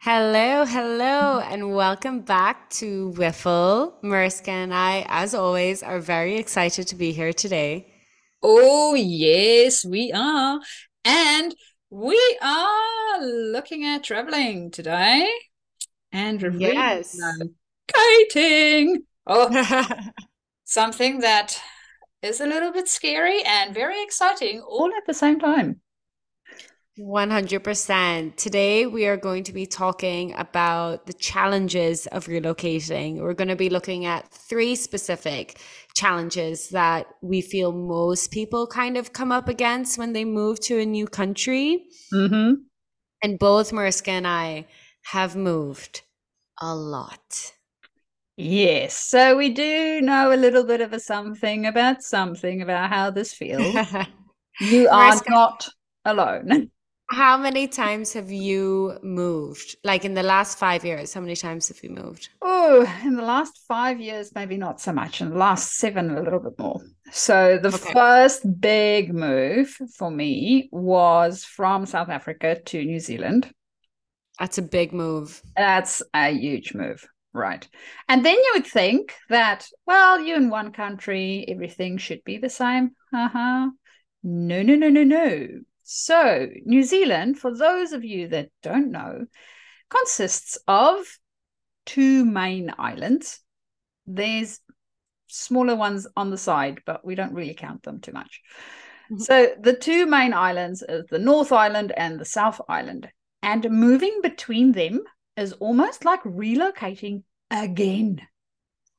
Hello, hello, and welcome back to Wiffle. Mariska and I, as always, are very excited to be here today. Oh, yes, we are. And we are looking at traveling today and Yes. relocating. Oh, something that is a little bit scary and very exciting all at the same time. 100%. Today, we are going to be talking about the challenges of relocating. We're going to be looking at three specific challenges that we feel most people kind of come up against when they move to a new country. Mm-hmm. And both Mariska and I have moved a lot. Yes, so we do know a little bit of a something about something about how this feels. You are Mariska, not alone. how many times have you moved? Like in the last five years, how many times have you moved? Oh, in the last five years, maybe not so much. In the last seven, a little bit more. So the Okay. first big move for me was from South Africa to New Zealand. That's a big move. That's a huge move, right? And then you would think that, well, you're in one country, everything should be the same. Uh-huh. No, no, no, no, no. So, New Zealand, for those of you that don't know, consists of two main islands. There's smaller ones on the side, but we don't really count them too much. Mhm. So the two main islands are the North Island and the South Island. And moving between them is almost like relocating again.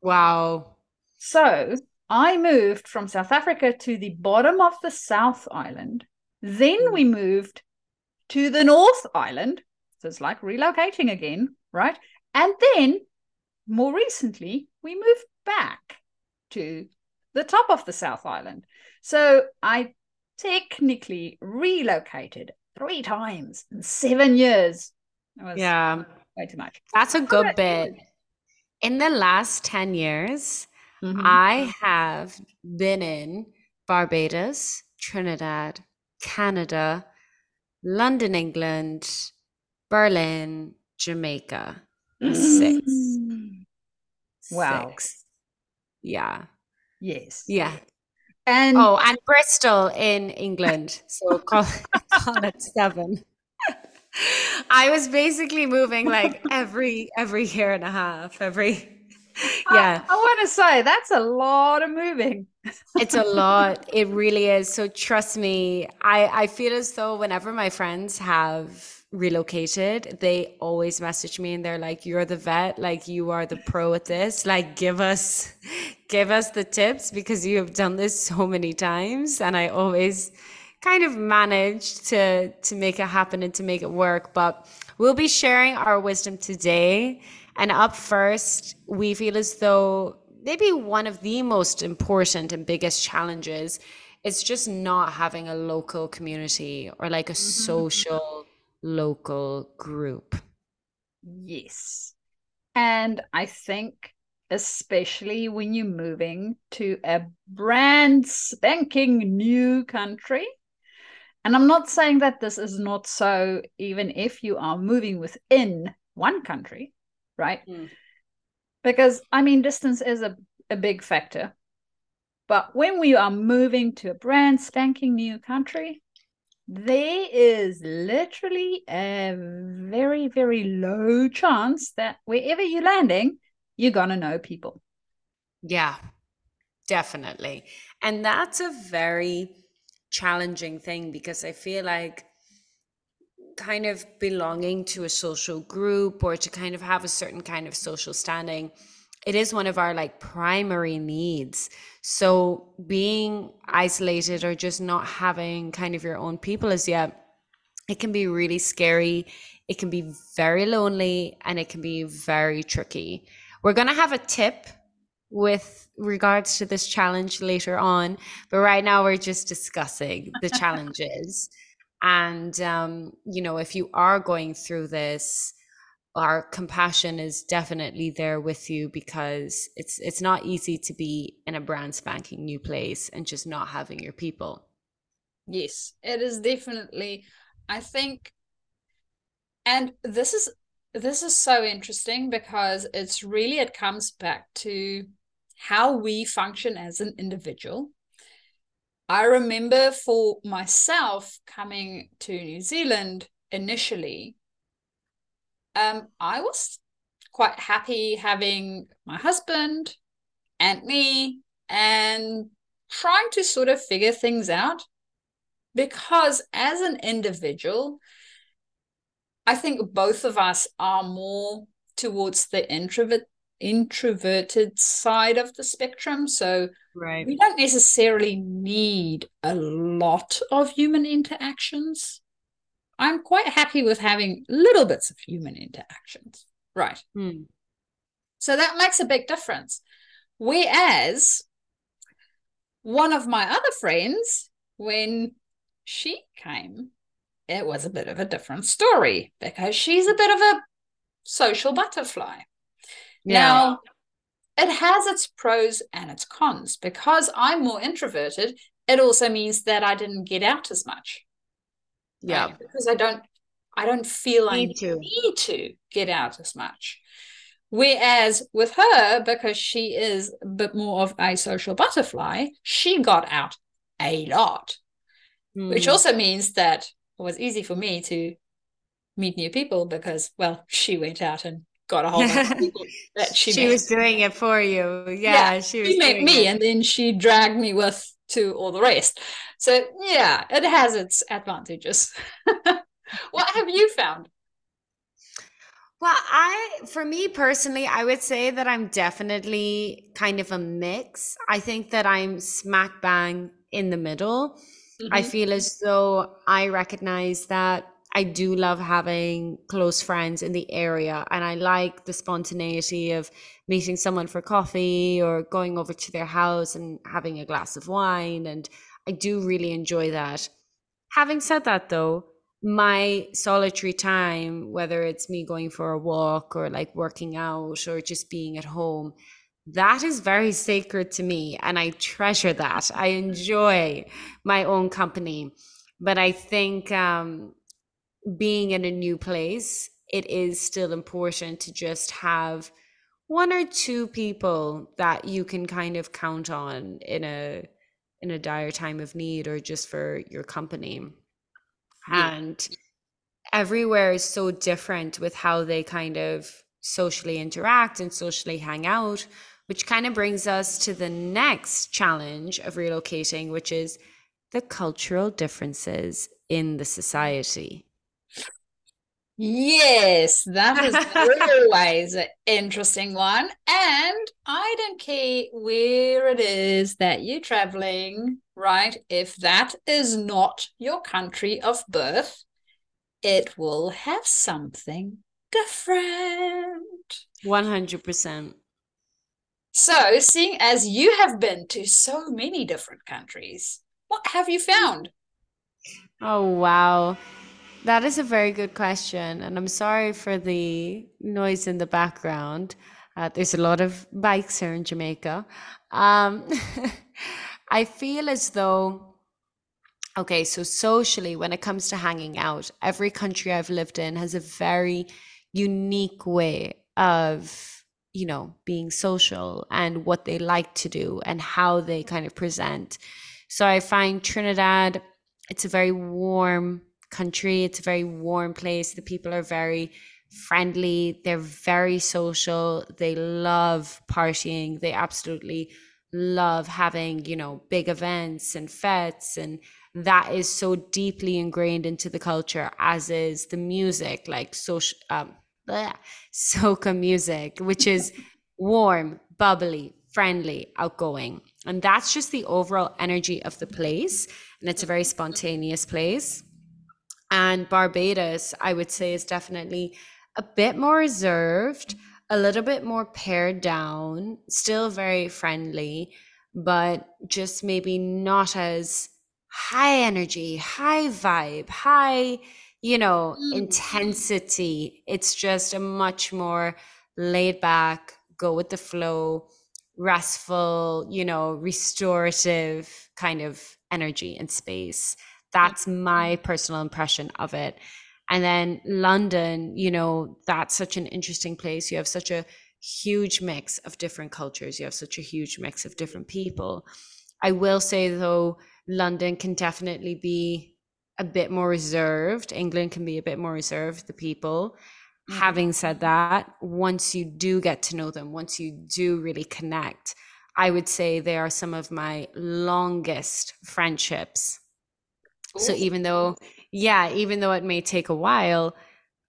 Wow. So I moved from South Africa to the bottom of the South Island. Then we moved to the North Island. So it's like relocating again, right? And then more recently, we moved back to the top of the South Island. So I technically relocated three times in seven years. Was Yeah, way too much. that's a good bit. In the last 10 years, Mhm. I have been in Barbados, Trinidad, Canada, London, England, Berlin, Jamaica. Six. Mm. Wow. Six. Yeah. Yes. Yeah. And Oh, and Bristol in England. So call, call it seven. I was basically moving like every every year and a half, every yeah. I, want to say that's a lot of moving. It's a lot. It really is. So trust me, I I feel as though whenever my friends have relocated, they always message me and they're like, "You're the vet, like you are the pro at this. Like give us give us the tips because you have done this so many times." And I always kind of manage to to make it happen and to make it work, but we'll be sharing our wisdom today. And up first, we feel as though maybe one of the most important and biggest challenges is just not having a local community or like a Mhm. social local group. Yes. And I think, especially when you're moving to a brand spanking new country, and I'm not saying that this is not so, even if you are moving within one country, right? Mm. Because, I mean, distance is a, a big factor. But when we are moving to a brand spanking new country, there is literally a very, very low chance that wherever you're landing, you're going to know people. Yeah, definitely. And that's a very challenging thing because I feel like kind of belonging to a social group or to kind of have a certain kind of social standing it is one of our like primary needs. So being isolated or just not having kind of your own people as yet it can be really scary it can be very lonely and it can be very tricky. We're going to have a tip with regards to this challenge later on but right now we're just discussing the challenges and um, you know, if you are going through this, our compassion is definitely there with you because it's it's not easy to be in a brand spanking new place and just not having your people. Yes, it is definitely. I think And this is this is so interesting because it's really it comes back to how we function as an individual. I remember for myself coming to New Zealand initially, um, I was quite happy having my husband and me and trying to sort of figure things out because as an individual i think both of us are more towards the introvert introverted side of the spectrum. So right we don't necessarily need a lot of human interactions i'm quite happy with having little bits of human interactions right hmm. so that makes a big difference whereas one of my other friends when she came, it was a bit of a different story because she's a bit of a social butterfly. Yeah. Now, it has its pros and its cons. Because I'm more introverted, it also means that I didn't get out as much. Yeah. Right? Because I don't I don't feel need I to. need to get out as much. Whereas with her, because she is a bit more of a social butterfly, she got out a lot mm. which hmm. also means that it was easy for me to meet new people because, well, she went out and got a whole bunch of people that she, she was doing it for you. Yeah, yeah she was. She met me, it. and then she dragged me with to all the rest. So yeah, it has its advantages. what have you found? Well, I, for me personally, I would say that I'm definitely kind of a mix. I think that I'm smack bang in the middle. Mm-hmm. I feel as though I recognize that I do love having close friends in the area and I like the spontaneity of meeting someone for coffee or going over to their house and having a glass of wine and I do really enjoy that. Having said that though, my solitary time, whether it's me going for a walk or like working out or just being at home, that is very sacred to me and I treasure that. I enjoy my own company. But I think um, being in a new place, it is still important to just have one or two people that you can kind of count on in a in a dire time of need or just for your company. Yeah. And everywhere is so different with how they kind of socially interact and socially hang out which kind of brings us to the next challenge of relocating, which is the cultural differences in the society. Yes, that is always an interesting one. And I don't care where it is that you're traveling, right? If that is not your country of birth, it will have something different. 100%. So, seeing as you have been to so many different countries, what have you found? Oh, wow. That is a very good question. And I'm sorry for the noise in the background. Uh, there's a lot of bikes here in Jamaica. Um, I feel as though, okay, so socially, when it comes to hanging out, every country I've lived in has a very unique way of you know, being social and what they like to do and how they kind of present. So I find Trinidad, it's a very warm country, it's a very warm place. The people are very friendly, they're very social, they love partying, they absolutely love having, you know, big events and fetes and that is so deeply ingrained into the culture as is the music like social um, bleh, soca music, which is warm, bubbly, friendly, outgoing. And that's just the overall energy of the place. And it's a very spontaneous place. And Barbados, I would say, is definitely a bit more reserved, a little bit more pared down, still very friendly, but just maybe not as high energy, high vibe, high you know, mm. intensity. It's just a much more laid back, go with the flow, restful, you know, restorative kind of energy and space. That's my personal impression of it. And then London, you know, that's such an interesting place. You have such a huge mix of different cultures, you have such a huge mix of different people. I will say, though, London can definitely be a bit more reserved. England can be a bit more reserved, the people. Mm-hmm. Having said that, once you do get to know them, once you do really connect, I would say they are some of my longest friendships. Ooh. So even though, yeah, even though it may take a while,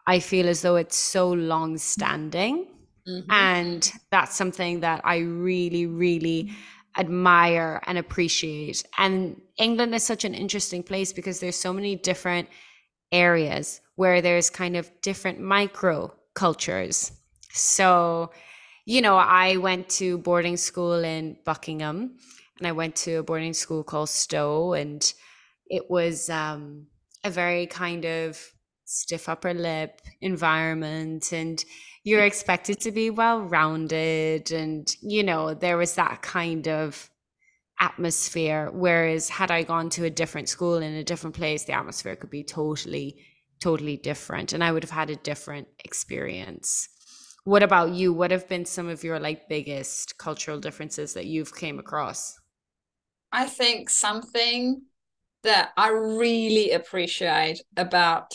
I feel as though it's so long standing. Mm-hmm. And that's something that I really, really admire and appreciate. And England is such an interesting place because there's so many different areas where there's kind of different micro cultures. So, you know, I went to boarding school in Buckingham and I went to a boarding school called Stowe and it was um, a very kind of stiff upper lip environment and you're expected to be well rounded and you know there was that kind of atmosphere whereas had i gone to a different school in a different place the atmosphere could be totally totally different and i would have had a different experience. What about you? What have been some of your like biggest cultural differences that you've came across? I think something that i really appreciate about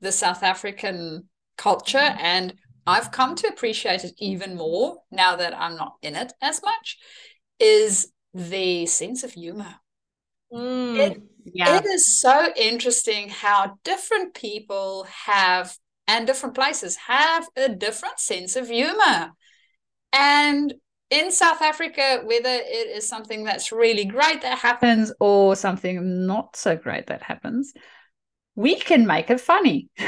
the south african culture mm-hmm. and I've come to appreciate it even more now that I'm not in it as much, is the sense of humor. Mm, it, yeah. it is so interesting how different people have and different places have a different sense of humor. And in South Africa, whether it is something that's really great that happens or something not so great that happens, we can make it funny.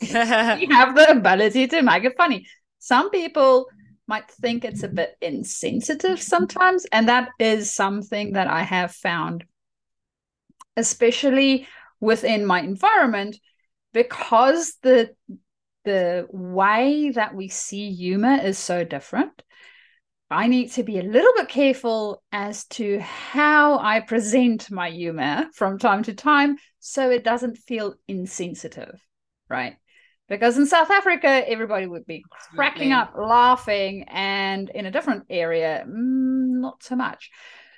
we have the ability to make it funny. Some people might think it's a bit insensitive sometimes, and that is something that I have found, especially within my environment, because the the way that we see humor is so different. I need to be a little bit careful as to how I present my humor from time to time so it doesn't feel insensitive, right? because in South Africa, everybody would be cracking up, laughing, and in a different area, mm, not so much.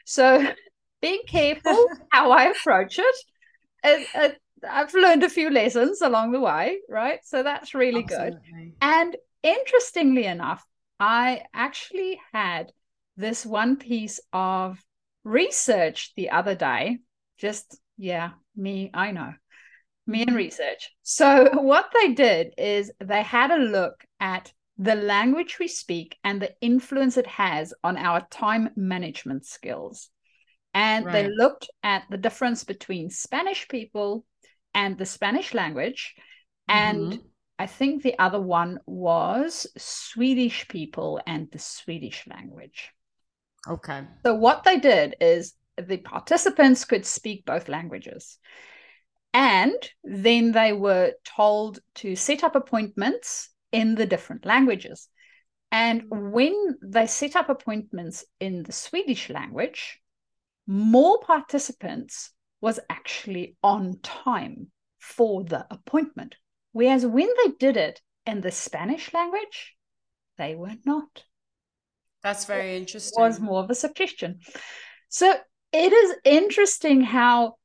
So, being careful how I approach it. it, it I've learned a few lessons along the way, right? So that's really Absolutely. good. And interestingly enough, I actually had this one piece of research the other day. Just, yeah, me, I know me and research. So, what they did is they had a look at the language we speak and the influence it has on our time management skills. And right. they looked at the difference between Spanish people and the Spanish language. And mm-hmm. I think the other one was Swedish people and the Swedish language. Okay. So, what they did is the participants could speak both languages. And then they were told to set up appointments in the different languages. And when they set up appointments in the Swedish language, more participants was actually on time for the appointment. Whereas when they did it in the Spanish language, they were not. That's very interesting. It was more of a suggestion. So it is interesting how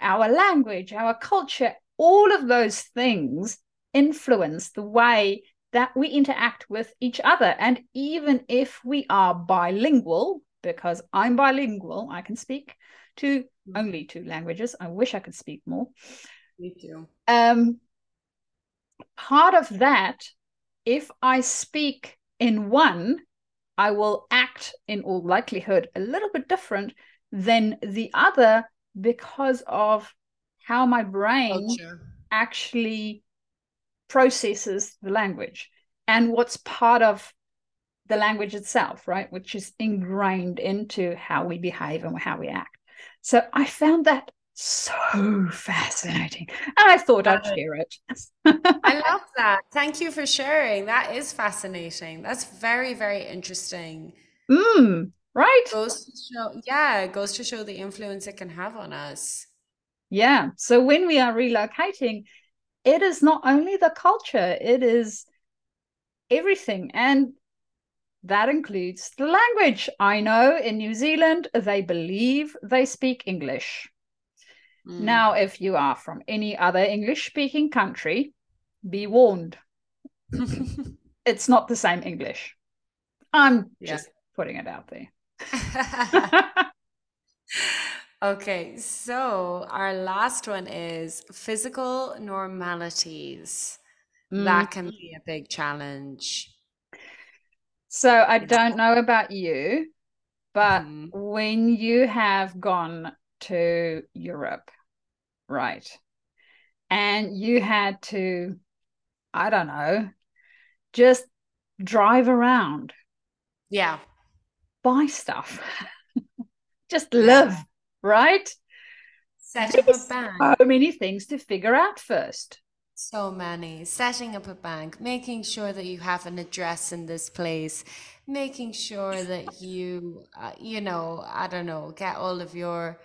our language, our culture, all of those things influence the way that we interact with each other. And even if we are bilingual, because I'm bilingual, I can speak two only two languages. I wish I could speak more. Me too. Um, part of that, if I speak in one, I will act in all likelihood a little bit different than the other because of how my brain Culture. actually processes the language and what's part of the language itself, right? Which is ingrained into how we behave and how we act. So I found that so fascinating. And I thought I'd share it. I love that. Thank you for sharing. That is fascinating. That's very, very interesting. Mm, right goes to show yeah it goes to show the influence it can have on us yeah so when we are relocating it is not only the culture, it is everything. And that includes the language. I know in New Zealand, they believe they speak English. Mm. Now, if you are from any other English speaking country, be warned. it's not the same English. I'm yeah. just putting it out there. okay, so our last one is physical normalities. Mm. That can be a big challenge. So I don't know about you, but mm-hmm. when you have gone to Europe, right, and you had to, I don't know, just drive around. Yeah. Buy stuff. just live, yeah. right? Set up a bank. So many things to figure out first. So many. Setting up a bank, making sure that you have an address in this place, making sure that you, uh, you know, I don't know, get all of your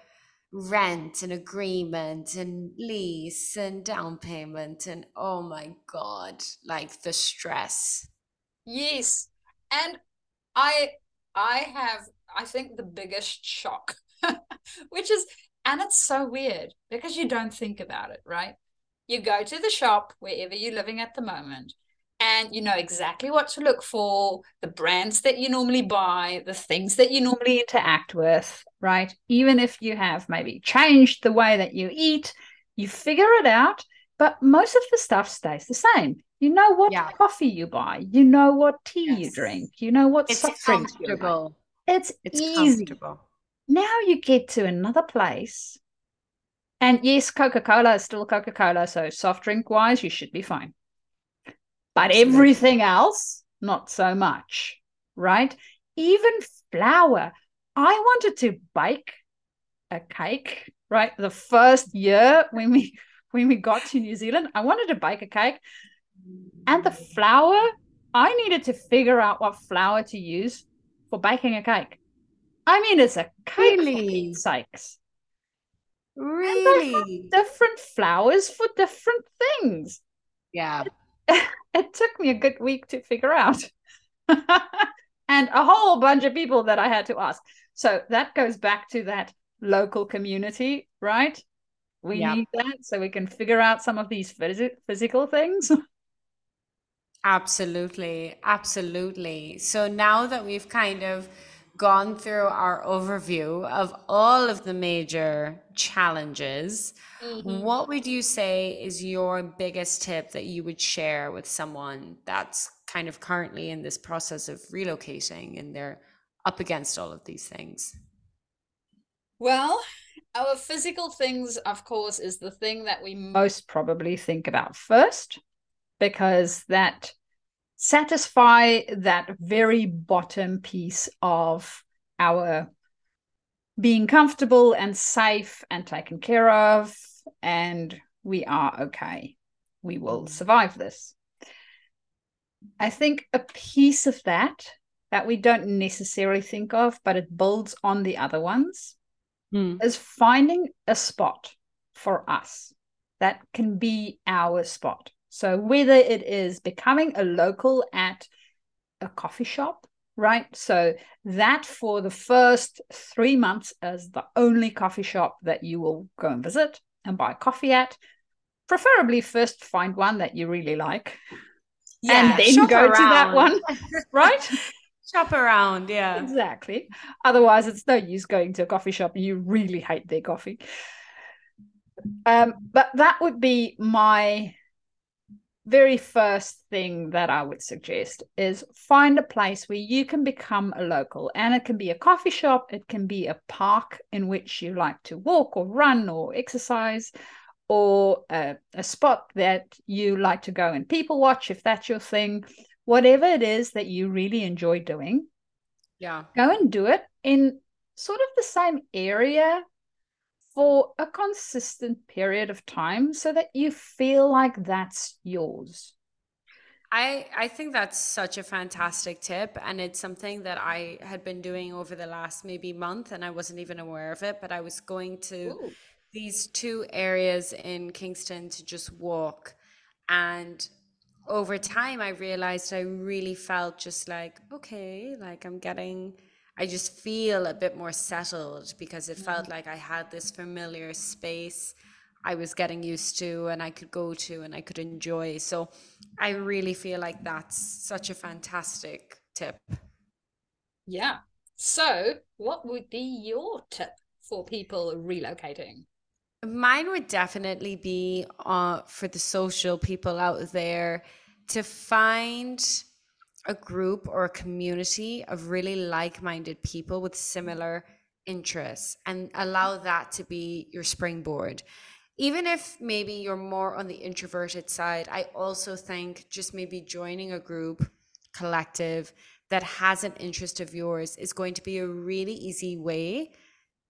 rent and agreement and lease and down payment. And oh my God, like the stress. Yes. And I, I have, I think the biggest shock, which is, and it's so weird because you don't think about it, right? you go to the shop wherever you're living at the moment and you know exactly what to look for the brands that you normally buy the things that you normally interact with right even if you have maybe changed the way that you eat you figure it out but most of the stuff stays the same you know what yeah. coffee you buy you know what tea yes. you drink you know what it's soft drinks comfortable it's, it's easy now you get to another place and yes, Coca Cola is still Coca Cola. So, soft drink wise, you should be fine. But everything else, not so much, right? Even flour. I wanted to bake a cake, right? The first year when we when we got to New Zealand, I wanted to bake a cake. And the flour, I needed to figure out what flour to use for baking a cake. I mean, it's a cake really? for sakes. Really? different flours for different things. Yeah. It, it took me a good week to figure out. and a whole bunch of people that I had to ask. So that goes back to that local community, right? We yeah. need that so we can figure out some of these phys- physical things. Absolutely. Absolutely. So now that we've kind of gone through our overview of all of the major challenges, mm-hmm. what would you say is your biggest tip that you would share with someone that's kind of currently in this process of relocating and they're up against all of these things? Well, our physical things, of course, is the thing that we most probably think about first, because that satisfy that very bottom piece of our being comfortable and safe and taken care of and we are okay. We will survive this. I think a piece of that that we don't necessarily think of but it builds on the other ones mm. is finding a spot for us that can be our spot so whether it is becoming a local at a coffee shop, right? So that for the first three months is the only coffee shop that you will go and visit and buy coffee at. Preferably first find one that you really like. Yeah, and then go around. to that one, right? shop around, yeah. Exactly. Otherwise, it's no use going to a coffee shop you really hate their coffee. Um, but that would be my very first thing that I would suggest is find a place where you can become a local. And it can be a coffee shop, it can be a park in which you like to walk or run or exercise, or a, a spot that you like to go and people watch if that's your thing. Whatever it is that you really enjoy doing, yeah, go and do it in sort of the same area for a consistent period of time so that you feel like that's yours. I, I think that's such a fantastic tip. And it's something that I had been doing over the last maybe month and I wasn't even aware of it. But I was going to Ooh. these two areas in Kingston to just walk And over time, I realized I really felt just like, okay, like I'm getting, I just feel a bit more settled because it felt mm-hmm. like I had this familiar space I was getting used to and I could go to and I could enjoy. So I really feel like that's such a fantastic tip. Yeah. So, what would be your tip for people relocating? Mine would definitely be uh, for the social people out there to find a group or a community of really like minded people with similar interests and allow that to be your springboard even if maybe you're more on the introverted side, I also think just maybe joining a group, collective that has an interest of yours is going to be a really easy way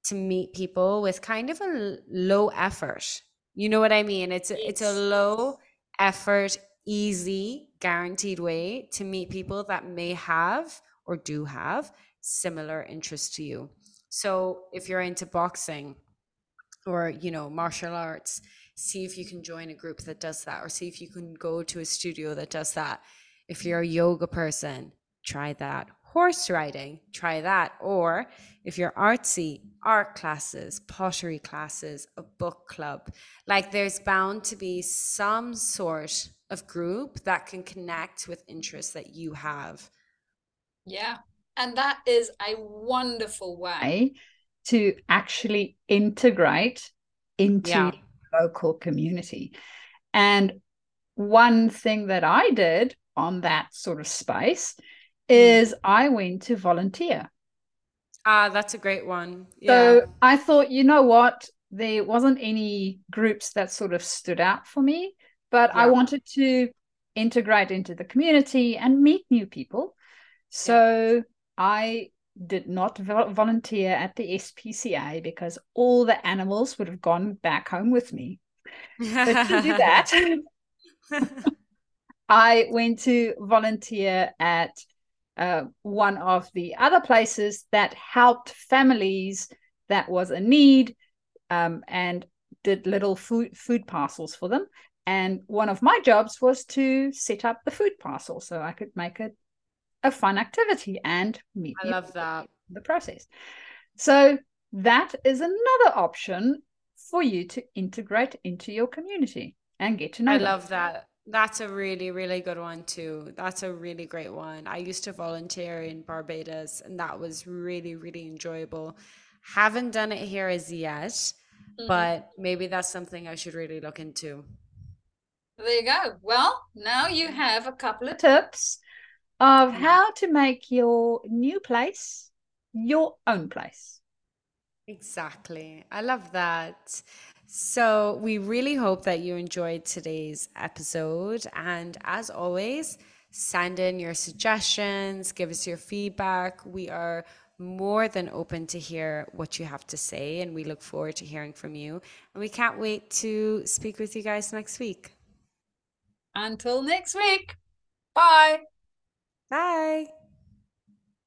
to meet people with kind of a low effort. You know what I mean? It's a, it's a low effort, easy, guaranteed way to meet people that may have or do have similar interests to you. So if you're into boxing, or you know martial arts see if you can join a group that does that or see if you can go to a studio that does that if you're a yoga person try that horse riding try that or if you're artsy art classes pottery classes a book club like there's bound to be some sort of group that can connect with interests that you have yeah and that is a wonderful way to actually integrate into yeah. local community. And one thing that I did on that sort of space is mm. I went to volunteer. Ah, that's a great one. Yeah. So I thought, you know what? There wasn't any groups that sort of stood out for me, but yeah. I wanted to integrate into the community and meet new people. So yeah. I did not volunteer at the SPCA because all the animals would have gone back home with me. but to do that, I went to volunteer at uh, one of the other places that helped families that was a need um, and did little food food parcels for them. And one of my jobs was to set up the food parcel so I could make it a fun activity and meet I love that the process. So that is another option for you to integrate into your community and get to know. I them. love that. That's a really, really good one too. That's a really great one. I used to volunteer in Barbados and that was really, really enjoyable. Haven't done it here as yet, mm-hmm. but maybe that's something I should really look into. There you go. Well, now you have a couple of tips of how to make your new place your own place. Exactly. I love that. So, we really hope that you enjoyed today's episode. And as always, send in your suggestions, give us your feedback. We are more than open to hear what you have to say, and we look forward to hearing from you. And we can't wait to speak with you guys next week. Until next week. Bye. Bye.